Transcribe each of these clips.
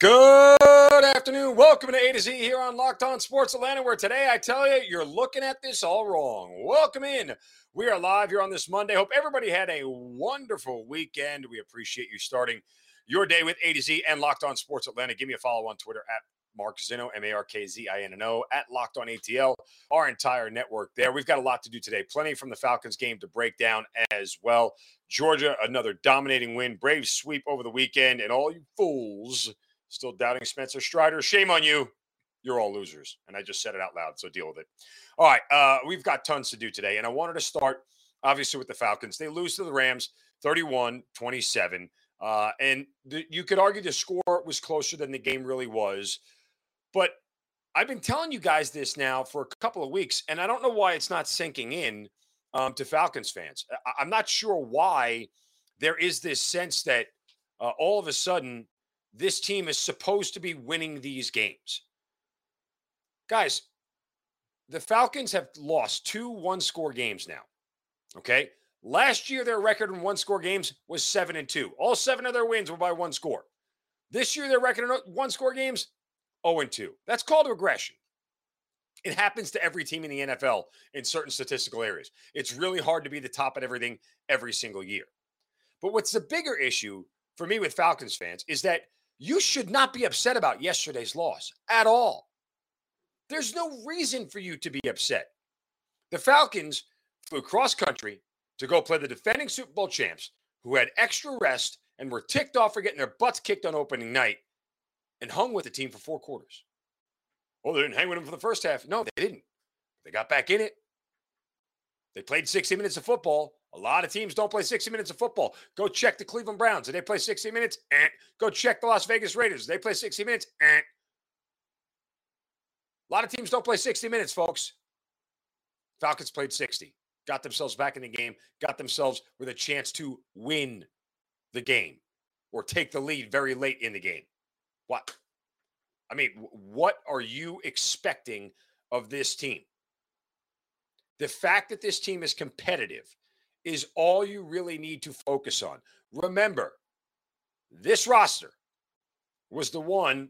Good afternoon. Welcome to A to Z here on Locked On Sports Atlanta, where today I tell you, you're looking at this all wrong. Welcome in. We are live here on this Monday. Hope everybody had a wonderful weekend. We appreciate you starting your day with A to Z and Locked On Sports Atlanta. Give me a follow on Twitter at Mark Zinno, M A R K Z I N N O, at Locked On ATL, our entire network there. We've got a lot to do today. Plenty from the Falcons game to break down as well. Georgia, another dominating win. Braves sweep over the weekend, and all you fools Still doubting Spencer Strider. Shame on you. You're all losers. And I just said it out loud, so deal with it. All right. Uh, we've got tons to do today. And I wanted to start, obviously, with the Falcons. They lose to the Rams 31 27. Uh, and th- you could argue the score was closer than the game really was. But I've been telling you guys this now for a couple of weeks, and I don't know why it's not sinking in um, to Falcons fans. I- am not sure why there is this sense that uh, all of a sudden this team is supposed to be winning these games. Guys, the Falcons have lost two one score games now. Okay. Last year, their record in one score games was seven and two. All seven of their wins were by one score. This year, their record in one score games, 0 and 2. That's called regression. It happens to every team in the NFL in certain statistical areas. It's really hard to be the top at everything every single year. But what's the bigger issue for me with Falcons fans is that you should not be upset about yesterday's loss at all. There's no reason for you to be upset. The Falcons flew cross country to go play the defending Super Bowl champs who had extra rest and were ticked off for getting their butts kicked on opening night and hung with the team for four quarters. Well, they didn't hang with them for the first half. No, they didn't. They got back in it. They played 60 minutes of football a lot of teams don't play 60 minutes of football. Go check the Cleveland Browns. Did they play 60 minutes? Eh. Go check the Las Vegas Raiders. They play 60 minutes? Eh. A lot of teams don't play 60 minutes, folks. Falcons played 60, got themselves back in the game, got themselves with a chance to win the game or take the lead very late in the game. What? I mean, what are you expecting of this team? The fact that this team is competitive is all you really need to focus on. Remember, this roster was the one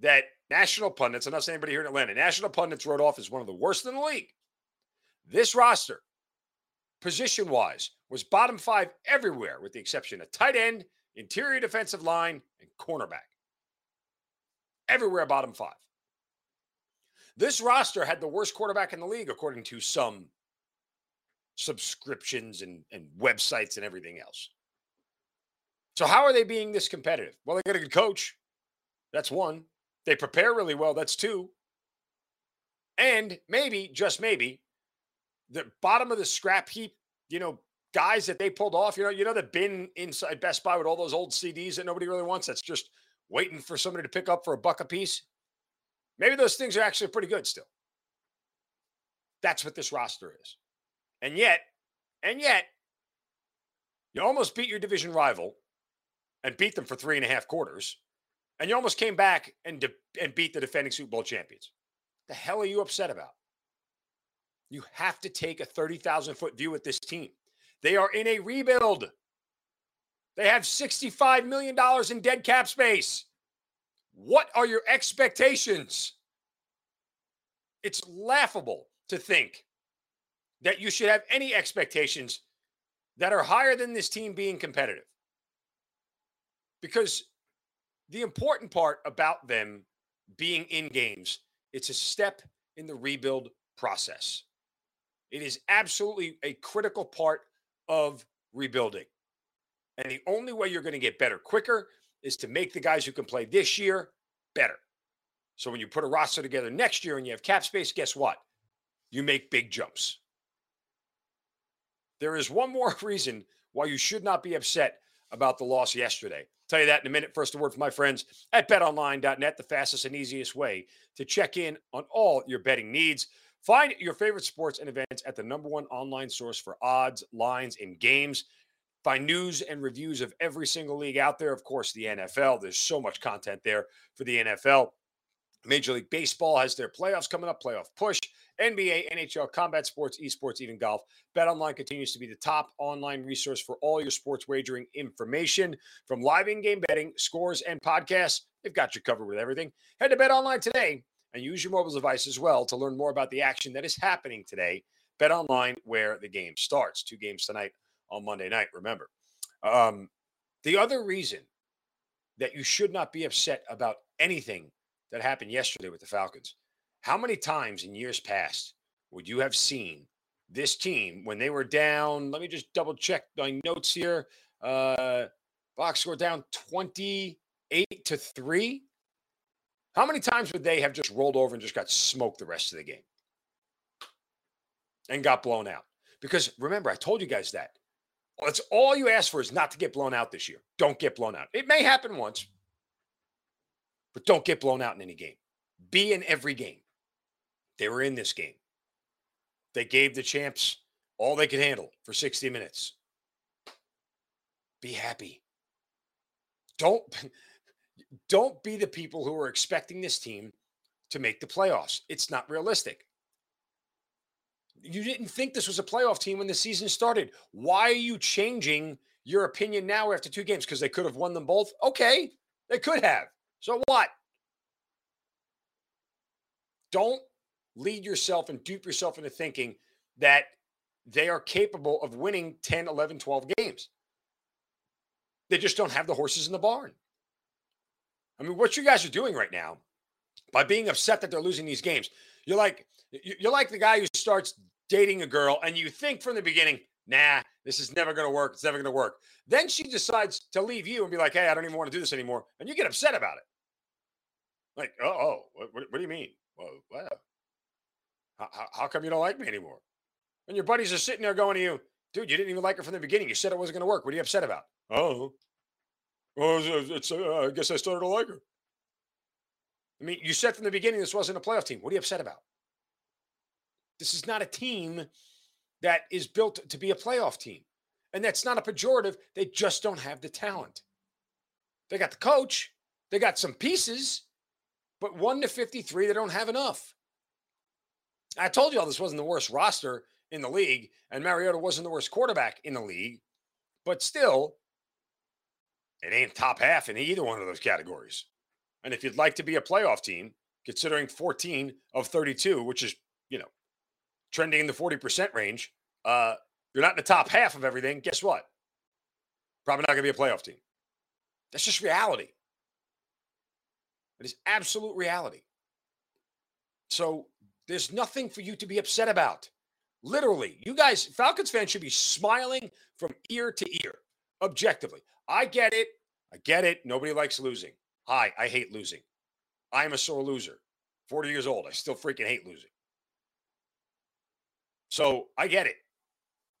that national pundits, I'm not saying anybody here in Atlanta, national pundits wrote off as one of the worst in the league. This roster, position wise, was bottom five everywhere, with the exception of tight end, interior defensive line, and cornerback. Everywhere bottom five. This roster had the worst quarterback in the league, according to some subscriptions and, and websites and everything else. So, how are they being this competitive? Well, they got a good coach. That's one. They prepare really well. That's two. And maybe, just maybe, the bottom of the scrap heap, you know, guys that they pulled off, you know, you know, that been inside Best Buy with all those old CDs that nobody really wants. That's just waiting for somebody to pick up for a buck a piece. Maybe those things are actually pretty good still. That's what this roster is. And yet, and yet, you almost beat your division rival and beat them for three and a half quarters. And you almost came back and, de- and beat the defending Super Bowl champions. The hell are you upset about? You have to take a 30,000 foot view at this team. They are in a rebuild. They have $65 million in dead cap space. What are your expectations? It's laughable to think that you should have any expectations that are higher than this team being competitive. Because the important part about them being in games, it's a step in the rebuild process. It is absolutely a critical part of rebuilding. And the only way you're going to get better quicker is to make the guys who can play this year better. So when you put a roster together next year and you have cap space, guess what? You make big jumps. There is one more reason why you should not be upset about the loss yesterday. I'll Tell you that in a minute. First, a word from my friends at betonline.net, the fastest and easiest way to check in on all your betting needs. Find your favorite sports and events at the number one online source for odds, lines, and games. Find news and reviews of every single league out there. Of course, the NFL. There's so much content there for the NFL. Major League Baseball has their playoffs coming up, playoff push. NBA, NHL, combat sports, esports, even golf. BetOnline continues to be the top online resource for all your sports wagering information from live in-game betting, scores, and podcasts. They've got you covered with everything. Head to BetOnline today and use your mobile device as well to learn more about the action that is happening today. BetOnline, where the game starts. Two games tonight on Monday night. Remember, um, the other reason that you should not be upset about anything that happened yesterday with the Falcons. How many times in years past would you have seen this team when they were down? Let me just double check my notes here. Uh, Fox scored down 28 to 3. How many times would they have just rolled over and just got smoked the rest of the game and got blown out? Because remember, I told you guys that. That's all you ask for is not to get blown out this year. Don't get blown out. It may happen once, but don't get blown out in any game. Be in every game. They were in this game. They gave the champs all they could handle for 60 minutes. Be happy. Don't don't be the people who are expecting this team to make the playoffs. It's not realistic. You didn't think this was a playoff team when the season started. Why are you changing your opinion now after two games? Because they could have won them both? Okay, they could have. So what? Don't lead yourself and dupe yourself into thinking that they are capable of winning 10, 11, 12 games. They just don't have the horses in the barn. I mean, what you guys are doing right now by being upset that they're losing these games, you're like you're like the guy who starts dating a girl and you think from the beginning, nah, this is never going to work. It's never going to work. Then she decides to leave you and be like, hey, I don't even want to do this anymore. And you get upset about it. Like, oh, what, what do you mean? How, how come you don't like me anymore? And your buddies are sitting there going to you, dude, you didn't even like her from the beginning. You said it wasn't going to work. What are you upset about? Oh, well, it's, it's uh, I guess I started to like her. I mean, you said from the beginning this wasn't a playoff team. What are you upset about? This is not a team that is built to be a playoff team. And that's not a pejorative. They just don't have the talent. They got the coach, they got some pieces, but 1 to 53, they don't have enough. I told you all this wasn't the worst roster in the league, and Mariota wasn't the worst quarterback in the league, but still, it ain't top half in either one of those categories. And if you'd like to be a playoff team, considering 14 of 32, which is, you know, trending in the 40% range, uh, you're not in the top half of everything. Guess what? Probably not going to be a playoff team. That's just reality. It is absolute reality. So there's nothing for you to be upset about. Literally, you guys, Falcons fans should be smiling from ear to ear, objectively. I get it. I get it. Nobody likes losing. Hi, I hate losing. I am a sore loser. 40 years old. I still freaking hate losing. So I get it.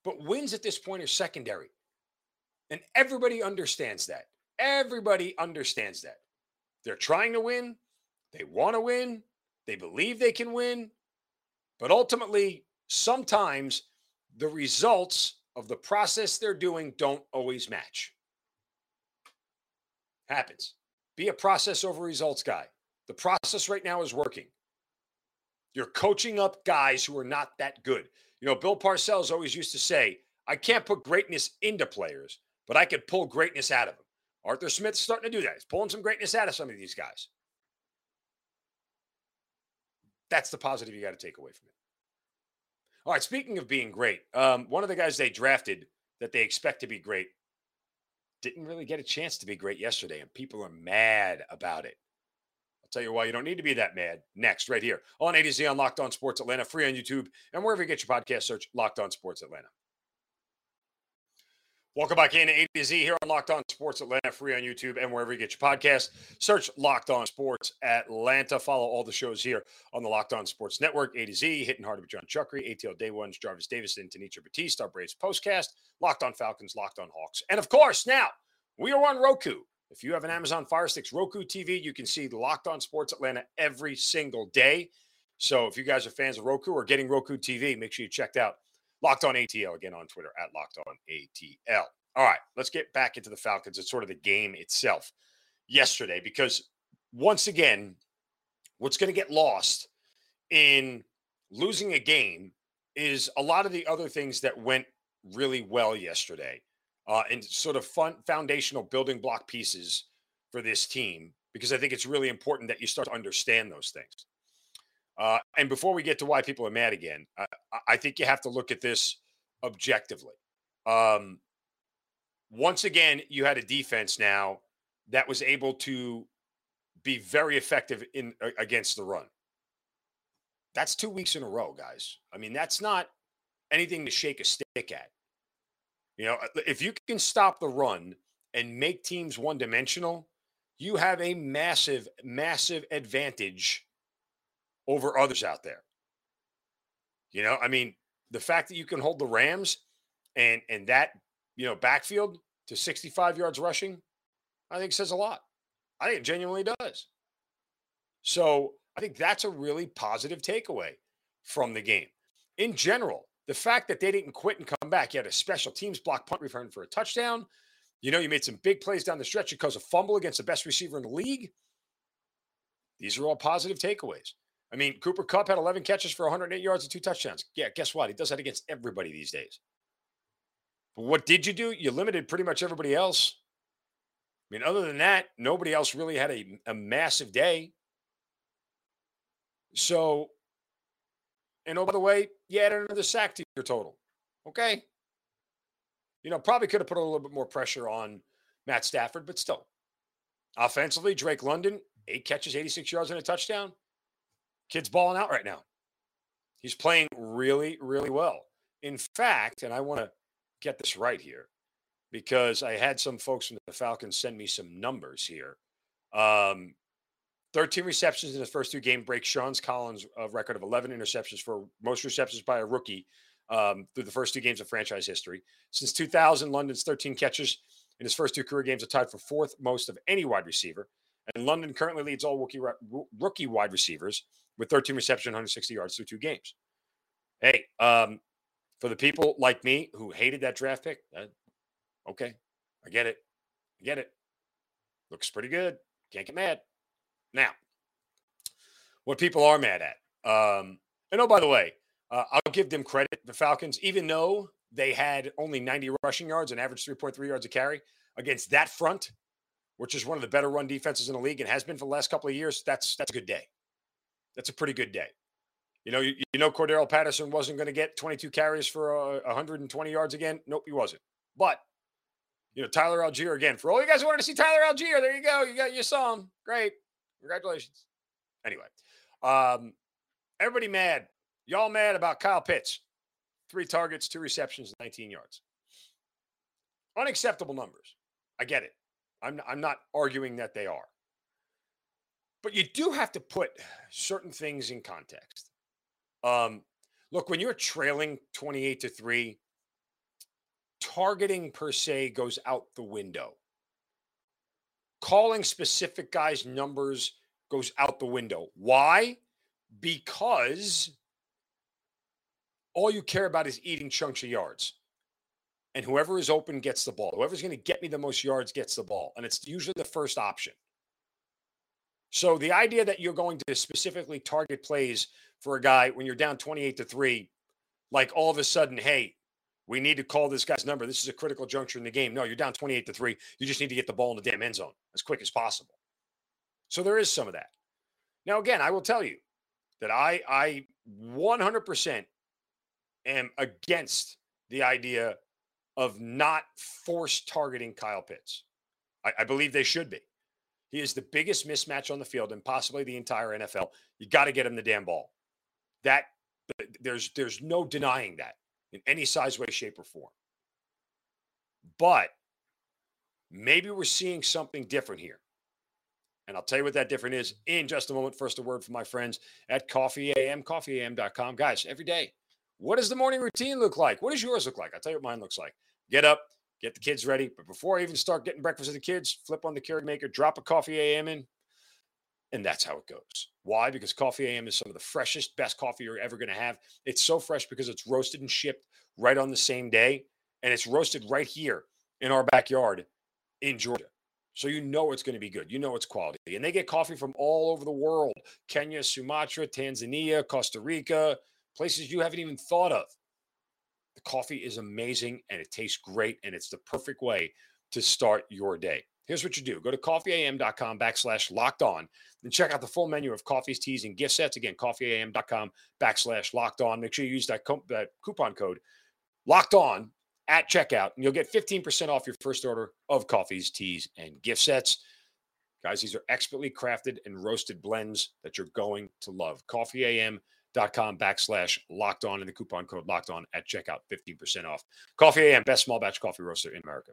But wins at this point are secondary. And everybody understands that. Everybody understands that. They're trying to win. They want to win. They believe they can win. But ultimately, sometimes the results of the process they're doing don't always match. Happens. Be a process over results guy. The process right now is working. You're coaching up guys who are not that good. You know, Bill Parcells always used to say, I can't put greatness into players, but I could pull greatness out of them. Arthur Smith's starting to do that. He's pulling some greatness out of some of these guys. That's the positive you got to take away from it. All right. Speaking of being great, um, one of the guys they drafted that they expect to be great didn't really get a chance to be great yesterday, and people are mad about it. I'll tell you why you don't need to be that mad. Next, right here on A to Z on Locked On Sports Atlanta, free on YouTube, and wherever you get your podcast, search Locked On Sports Atlanta. Welcome back in A to Z here on Locked On Sports Atlanta, free on YouTube and wherever you get your podcast. Search Locked On Sports Atlanta. Follow all the shows here on the Locked On Sports Network. A to Z, hitting hard with John Chuckery, ATL Day Ones, Jarvis Davison, Tenitra Batiste, our Braves postcast, Locked On Falcons, Locked On Hawks, and of course now We are on Roku. If you have an Amazon Fire Sticks Roku TV, you can see Locked On Sports Atlanta every single day. So if you guys are fans of Roku or getting Roku TV, make sure you checked out Locked On ATL again on Twitter at Locked On ATL. All right, let's get back into the Falcons. It's sort of the game itself yesterday because once again, what's going to get lost in losing a game is a lot of the other things that went really well yesterday uh, and sort of fun foundational building block pieces for this team because I think it's really important that you start to understand those things. Uh, and before we get to why people are mad again, I, I think you have to look at this objectively. Um, once again, you had a defense now that was able to be very effective in against the run. That's two weeks in a row, guys. I mean, that's not anything to shake a stick at. You know, uh, if you can stop the run and make teams one dimensional, you have a massive, massive advantage over others out there. You know, I mean, the fact that you can hold the Rams and and that, you know, backfield to 65 yards rushing, I think says a lot. I think it genuinely does. So I think that's a really positive takeaway from the game. In general, the fact that they didn't quit and come back, you had a special teams block punt return for a touchdown. You know, you made some big plays down the stretch because of a fumble against the best receiver in the league. These are all positive takeaways. I mean, Cooper Kupp had 11 catches for 108 yards and two touchdowns. Yeah, guess what? He does that against everybody these days. But what did you do? You limited pretty much everybody else. I mean, other than that, nobody else really had a, a massive day. So, and oh, by the way, you added another sack to your total. Okay. You know, probably could have put a little bit more pressure on Matt Stafford, but still. Offensively, Drake London, eight catches, 86 yards, and a touchdown. Kid's balling out right now. He's playing really, really well. In fact, and I want to get this right here because I had some folks from the Falcons send me some numbers here. Um, 13 receptions in his first two game breaks Shawn's Collins uh, record of 11 interceptions for most receptions by a rookie um, through the first two games of franchise history. Since 2000, London's 13 catches in his first two career games are tied for fourth most of any wide receiver. And London currently leads all rookie, rookie wide receivers with 13 receptions, 160 yards through two games. Hey, um, for the people like me who hated that draft pick, uh, okay, I get it. I get it. Looks pretty good. Can't get mad. Now, what people are mad at, um, and oh, by the way, uh, I'll give them credit. The Falcons, even though they had only 90 rushing yards and average 3.3 yards a carry against that front, which is one of the better run defenses in the league and has been for the last couple of years, that's that's a good day. That's a pretty good day. You know, you, you know, Cordarrelle Patterson wasn't going to get 22 carries for uh, 120 yards again. Nope, he wasn't. But you know, Tyler Allgeier again. For all you guys who wanted to see Tyler Allgeier, there you go. You got you saw him. Great. Congratulations. Anyway, um, everybody mad. Y'all mad about Kyle Pitts? Three targets, two receptions, 19 yards. Unacceptable numbers. I get it. I'm, I'm not arguing that they are. But you do have to put certain things in context. Um, look, when you're trailing 28 to 3, targeting per se goes out the window calling specific guys' numbers goes out the window. Why? Because all you care about is eating chunks of yards. And whoever is open gets the ball. Whoever's going to get me the most yards gets the ball. And it's usually the first option. So the idea that you're going to specifically target plays for a guy when you're down 28 to 3, like all of a sudden, hey, we need to call this guy's number. This is a critical juncture in the game. No, you're down 28 to 3. You just need to get the ball in the damn end zone as quick as possible. So there is some of that. Now, again, I will tell you that I I 100% am against the idea of not force targeting Kyle Pitts. I, I believe they should be. He is the biggest mismatch on the field and possibly the entire NFL. You got to get him the damn ball. That there's there's no denying that in any size, way, shape, or form. But maybe we're seeing something different here. And I'll tell you what that different is in just a moment. First, a word from my friends at Coffee AM, coffeeam.com. Guys, every day, what does the morning routine look like? What does yours look like? I'll tell you what mine looks like. Get up, get the kids ready. But before I even start getting breakfast for the kids, flip on the Keurig maker, drop a coffee AM in, and that's how it goes. Why? Because Coffee AM is some of the freshest, best coffee you're ever going to have. It's so fresh because it's roasted and shipped right on the same day, and it's roasted right here in our backyard in Georgia. So you know it's going to be good. You know it's quality. And they get coffee from all over the world Kenya, Sumatra, Tanzania, Costa Rica, places you haven't even thought of. Coffee is amazing and it tastes great, and it's the perfect way to start your day. Here's what you do go to coffeeam.com backslash locked on and check out the full menu of coffees, teas, and gift sets. Again, coffeeam.com backslash locked on. Make sure you use that, that coupon code locked on at checkout, and you'll get 15% off your first order of coffees, teas, and gift sets. Guys, these are expertly crafted and roasted blends that you're going to love. CoffeeAM.com backslash locked on and the coupon code locked on at checkout, 15% off. Coffee AM, best small batch coffee roaster in America.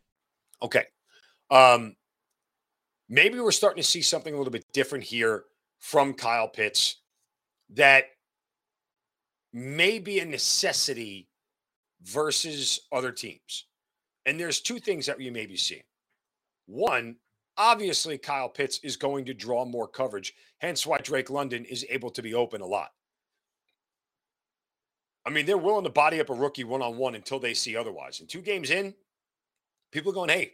Okay. Um, maybe we're starting to see something a little bit different here from Kyle Pitts that may be a necessity versus other teams. And there's two things that you may be seeing. One, obviously, Kyle Pitts is going to draw more coverage, hence why Drake London is able to be open a lot. I mean, they're willing to body up a rookie one on one until they see otherwise. And two games in, people are going, hey,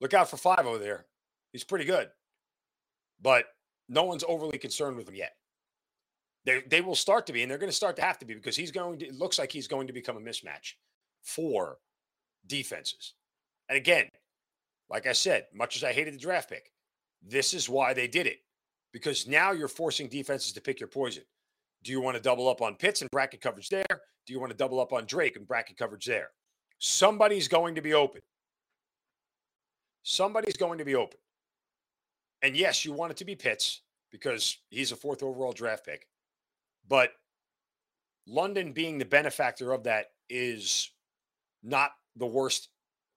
look out for five over there. He's pretty good. But no one's overly concerned with him yet. They, they will start to be, and they're going to start to have to be because he's going to, it looks like he's going to become a mismatch for defenses. And again, like I said, much as I hated the draft pick, this is why they did it because now you're forcing defenses to pick your poison. Do you want to double up on Pitts and bracket coverage there? Do you want to double up on Drake and bracket coverage there? Somebody's going to be open. Somebody's going to be open. And yes, you want it to be Pitts because he's a fourth overall draft pick. But London being the benefactor of that is not the worst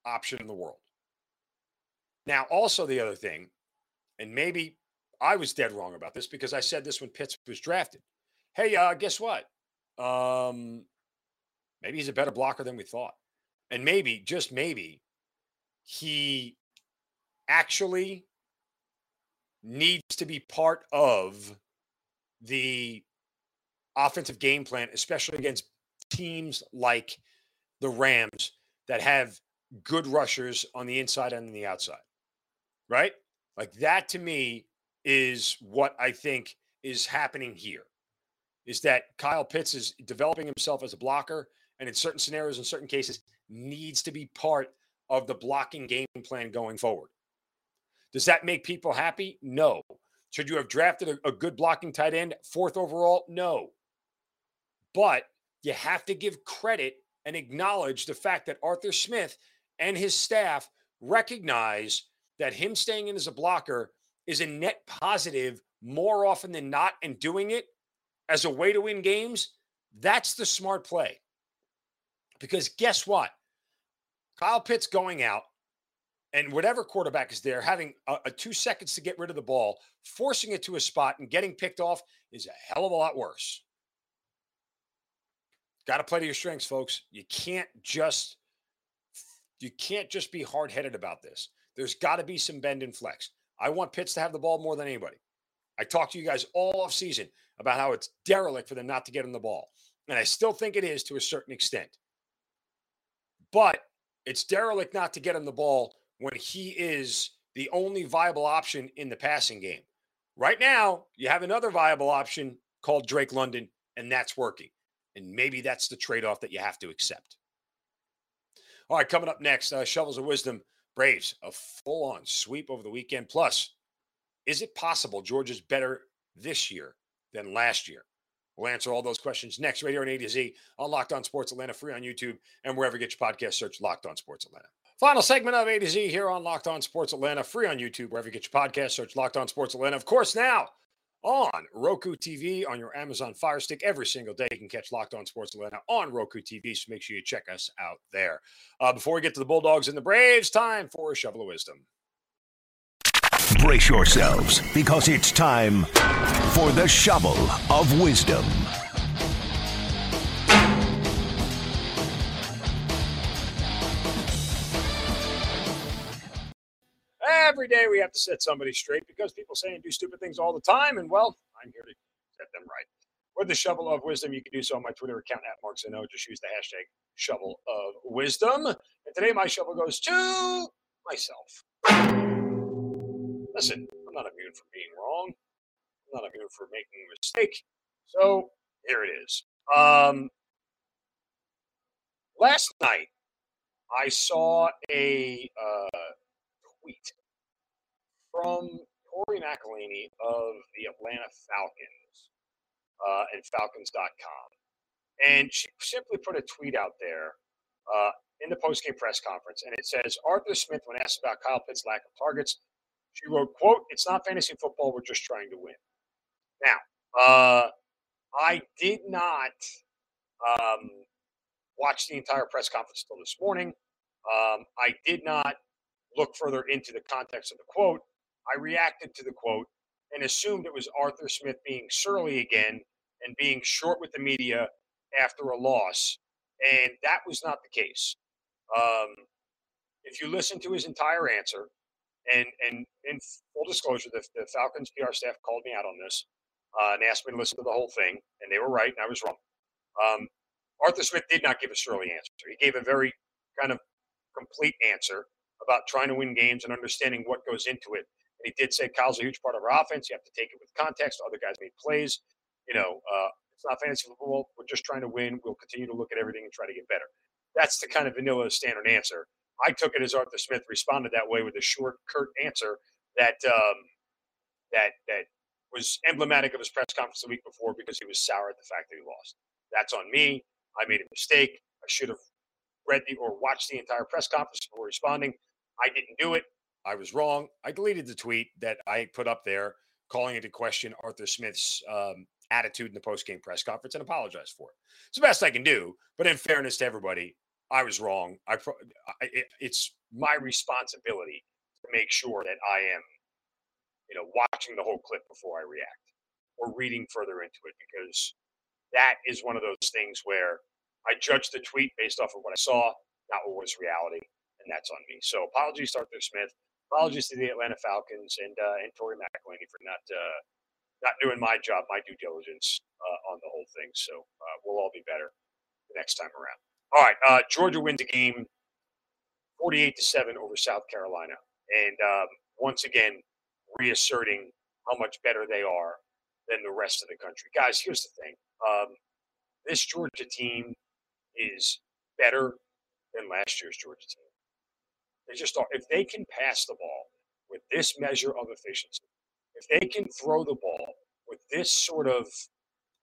option in the world. Now, also the other thing, and maybe I was dead wrong about this because I said this when Pitts was drafted. Hey, uh, guess what? Um, maybe he's a better blocker than we thought. And maybe, just maybe, he actually needs to be part of the offensive game plan, especially against teams like the Rams that have good rushers on the inside and on the outside. Right? Like that to me is what I think is happening here. Is that Kyle Pitts is developing himself as a blocker and in certain scenarios, in certain cases, needs to be part of the blocking game plan going forward. Does that make people happy? No. Should you have drafted a, a good blocking tight end, fourth overall? No. But you have to give credit and acknowledge the fact that Arthur Smith and his staff recognize that him staying in as a blocker is a net positive more often than not and doing it as a way to win games. That's the smart play. Because guess what? Kyle Pitts going out and whatever quarterback is there, having a, a, two seconds to get rid of the ball, forcing it to a spot and getting picked off is a hell of a lot worse. Got to play to your strengths, folks. You can't just you can't just be hard headed about this. There's got to be some bend and flex. I want Pitts to have the ball more than anybody. I talked to you guys all off season about how it's derelict for them not to get him the ball, and I still think it is to a certain extent. But it's derelict not to get him the ball when he is the only viable option in the passing game. Right now, you have another viable option called Drake London, and that's working. And maybe that's the trade off that you have to accept. All right, coming up next, uh, Shovels of Wisdom Braves, a full on sweep over the weekend. Plus, is it possible Georgia's better this year than last year? We'll answer all those questions next right here on A to Z on Locked On Sports Atlanta, free on YouTube and wherever you get your podcast. Search Locked On Sports Atlanta. Final segment of A to Z here on Locked On Sports Atlanta, free on YouTube, wherever you get your podcast. Search Locked On Sports Atlanta. Of course, now on Roku TV, on your Amazon Fire Stick every single day. You can catch Locked On Sports Atlanta on Roku TV, so make sure you check us out there. Uh, before we get to the Bulldogs and the Braves, time for a shovel of wisdom. Brace yourselves because it's time for the shovel of wisdom. Every day we have to set somebody straight because people say and do stupid things all the time. And well, I'm here to set them right. With the shovel of wisdom, you can do so on my Twitter account at Mark. Just use the hashtag shovel of wisdom. And today my shovel goes to myself. Listen, I'm not immune from being wrong. I'm not immune for making a mistake. So here it is. Um, last night, I saw a uh, tweet from Tori McElhaney of the Atlanta Falcons uh, and Falcons.com. And she simply put a tweet out there uh, in the postgame press conference, and it says Arthur Smith, when asked about Kyle Pitts' lack of targets, she wrote, "quote It's not fantasy football. We're just trying to win." Now, uh, I did not um, watch the entire press conference until this morning. Um, I did not look further into the context of the quote. I reacted to the quote and assumed it was Arthur Smith being surly again and being short with the media after a loss. And that was not the case. Um, if you listen to his entire answer, and and in full disclosure, the, the Falcons PR staff called me out on this uh, and asked me to listen to the whole thing, and they were right, and I was wrong. Um, Arthur Smith did not give a surly answer. He gave a very kind of complete answer about trying to win games and understanding what goes into it. And he did say Kyle's a huge part of our offense. You have to take it with context. Other guys made plays. You know, uh, it's not fantasy football. We're just trying to win. We'll continue to look at everything and try to get better. That's the kind of vanilla standard answer. I took it as Arthur Smith responded that way with a short, curt answer that um, that that was emblematic of his press conference the week before because he was sour at the fact that he lost. That's on me. I made a mistake. I should have read the or watched the entire press conference before responding. I didn't do it. I was wrong. I deleted the tweet that I put up there calling into question Arthur Smith's um, attitude in the post-game press conference and apologize for it. It's the best I can do. But in fairness to everybody, I was wrong. I, it, it's my responsibility to make sure that I am, you know, watching the whole clip before I react or reading further into it because that is one of those things where I judge the tweet based off of what I saw, not what was reality and that's on me. So apologies to Arthur Smith. Apologies to the Atlanta Falcons and uh, and Tori McElhaney for not uh, not doing my job, my due diligence uh, on the whole thing. So uh, we'll all be better the next time around. All right, uh, Georgia wins a game, forty-eight to seven over South Carolina, and um, once again reasserting how much better they are than the rest of the country. Guys, here's the thing: um, this Georgia team is better than last year's Georgia team. They just are. If they can pass the ball with this measure of efficiency, if they can throw the ball with this sort of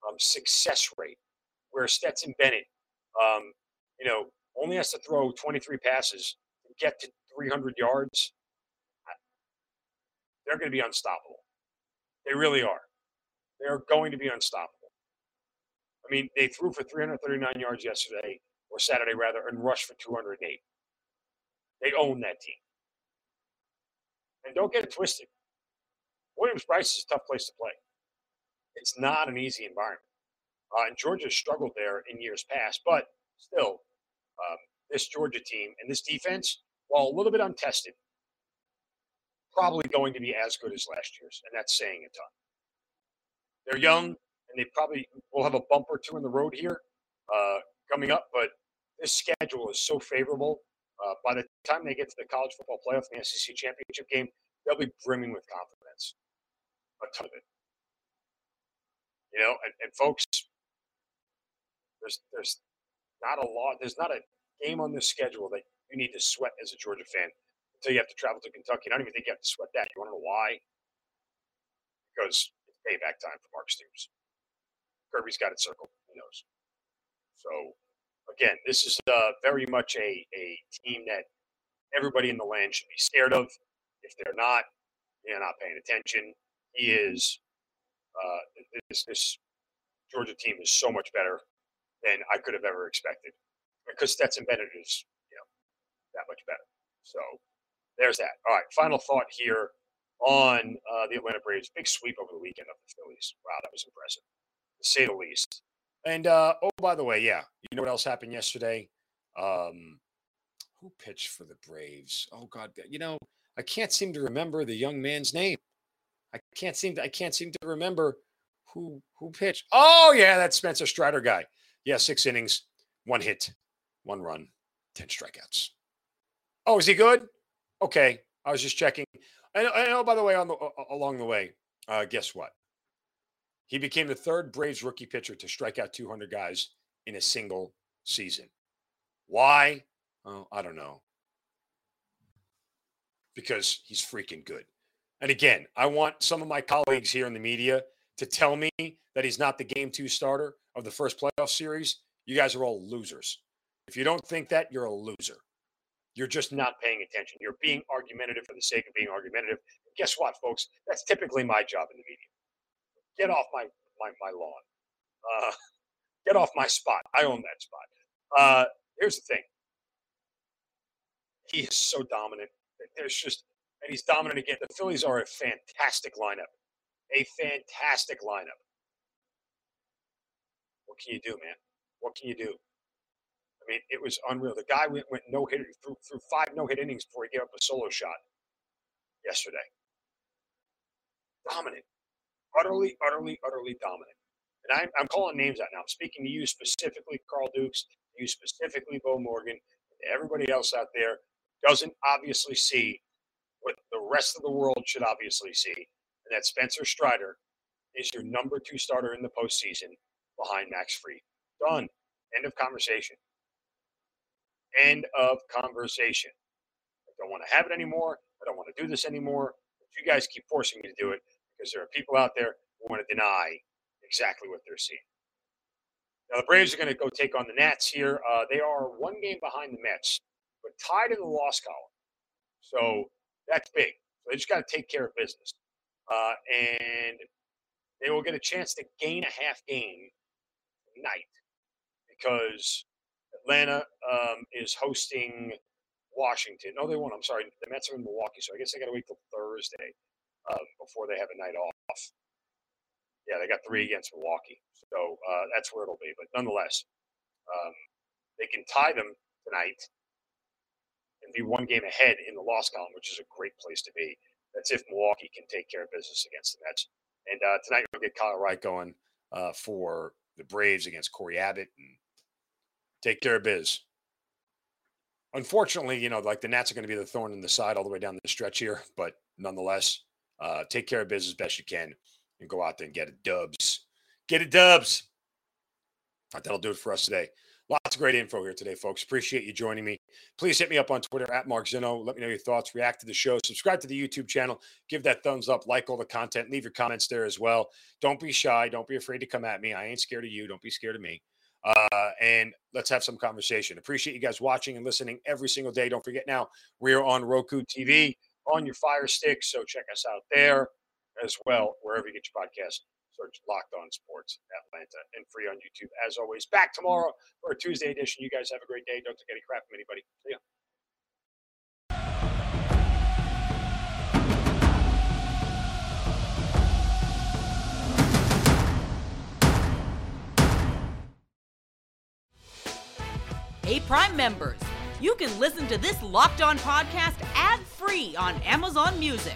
um, success rate, where Stetson Bennett, um, you know, only has to throw 23 passes to get to 300 yards, they're going to be unstoppable. They really are. They're going to be unstoppable. I mean, they threw for 339 yards yesterday, or Saturday rather, and rushed for 208. They own that team. And don't get it twisted. Williams-Brice is a tough place to play. It's not an easy environment. Uh, and Georgia struggled there in years past, but still, um, this Georgia team and this defense, while a little bit untested, probably going to be as good as last year's, and that's saying a ton. They're young, and they probably will have a bump or two in the road here uh, coming up, but this schedule is so favorable uh, by the time they get to the college football playoff the SEC championship game, they'll be brimming with confidence. A ton of it. You know, and, and folks, there's there's not a lot. There's not a game on this schedule that you need to sweat as a Georgia fan until you have to travel to Kentucky. I don't even think you have to sweat that. You want to know why? Because it's payback time for Mark Stoops. Kirby's got it circled. He knows. So again, this is uh, very much a, a team that everybody in the land should be scared of. If they're not, they're not paying attention. He is. Uh, this, this Georgia team is so much better than I could have ever expected because Stetson Bennett is, you know, that much better. So there's that. All right, final thought here on uh, the Atlanta Braves. Big sweep over the weekend of the Phillies. Wow, that was impressive, to say the least. And uh, oh, by the way, yeah, you know what else happened yesterday? Um, who pitched for the Braves? Oh God, you know, I can't seem to remember the young man's name. I can't seem to, I can't seem to remember who who pitched. Oh yeah, that Spencer Strider guy. Yeah, six innings, one hit, one run, ten strikeouts. Oh, is he good? Okay, I was just checking. I know, know by the way, on the along the way, uh, guess what? He became the third Braves rookie pitcher to strike out 200 guys in a single season. Why? Oh, I don't know. Because he's freaking good. And again, I want some of my colleagues here in the media to tell me that he's not the game two starter of the first playoff series. You guys are all losers. If you don't think that, you're a loser. You're just not paying attention. You're being argumentative for the sake of being argumentative. Guess what, folks? That's typically my job in the media. Get off my my, my lawn. Uh, get off my spot. I own that spot. Uh, here's the thing. He is so dominant. There's just, and he's dominant again. The Phillies are a fantastic lineup. A fantastic lineup. What can you do, man? What can you do? I mean, it was unreal. The guy went, went no hitter through, through five no hit innings before he gave up a solo shot yesterday. Dominant. Utterly, utterly, utterly dominant. And I'm, I'm calling names out now. I'm speaking to you specifically, Carl Dukes, you specifically, Bo Morgan, everybody else out there doesn't obviously see what the rest of the world should obviously see, and that Spencer Strider is your number two starter in the postseason behind Max Fried. Done. End of conversation. End of conversation. I don't want to have it anymore. I don't want to do this anymore. But you guys keep forcing me to do it because there are people out there who want to deny exactly what they're seeing. Now, the Braves are going to go take on the Nats here. Uh, they are one game behind the Mets, but tied in the loss column. So that's big. So they just got to take care of business. Uh, and they will get a chance to gain a half game tonight because Atlanta um, is hosting Washington. No, they won't. I'm sorry. The Mets are in Milwaukee, so I guess they got to wait till Thursday um, before they have a night off. Yeah, they got three against Milwaukee, so uh, that's where it'll be. But nonetheless, um, they can tie them tonight and be one game ahead in the loss column, which is a great place to be. That's if Milwaukee can take care of business against the Mets. And uh, tonight we'll get Kyle Wright going uh, for the Braves against Cory Abbott and take care of biz. Unfortunately, you know, like the Nats are going to be the thorn in the side all the way down the stretch here, but nonetheless, uh, take care of biz as best you can and go out there and get it dubs. Get it dubs. That'll do it for us today. Lots of great info here today, folks. Appreciate you joining me. Please hit me up on Twitter at Mark Zinno. Let me know your thoughts. React to the show. Subscribe to the YouTube channel. Give that thumbs up. Like all the content. Leave your comments there as well. Don't be shy. Don't be afraid to come at me. I ain't scared of you. Don't be scared of me. Uh, and let's have some conversation. Appreciate you guys watching and listening every single day. Don't forget now, we are on Roku TV on your Fire Stick. So check us out there as well, wherever you get your podcast. Search Locked On Sports Atlanta and free on YouTube. As always, back tomorrow for a Tuesday edition. You guys have a great day. Don't take any crap from anybody. See ya. Hey, Prime members, you can listen to this Locked On podcast ad free on Amazon Music.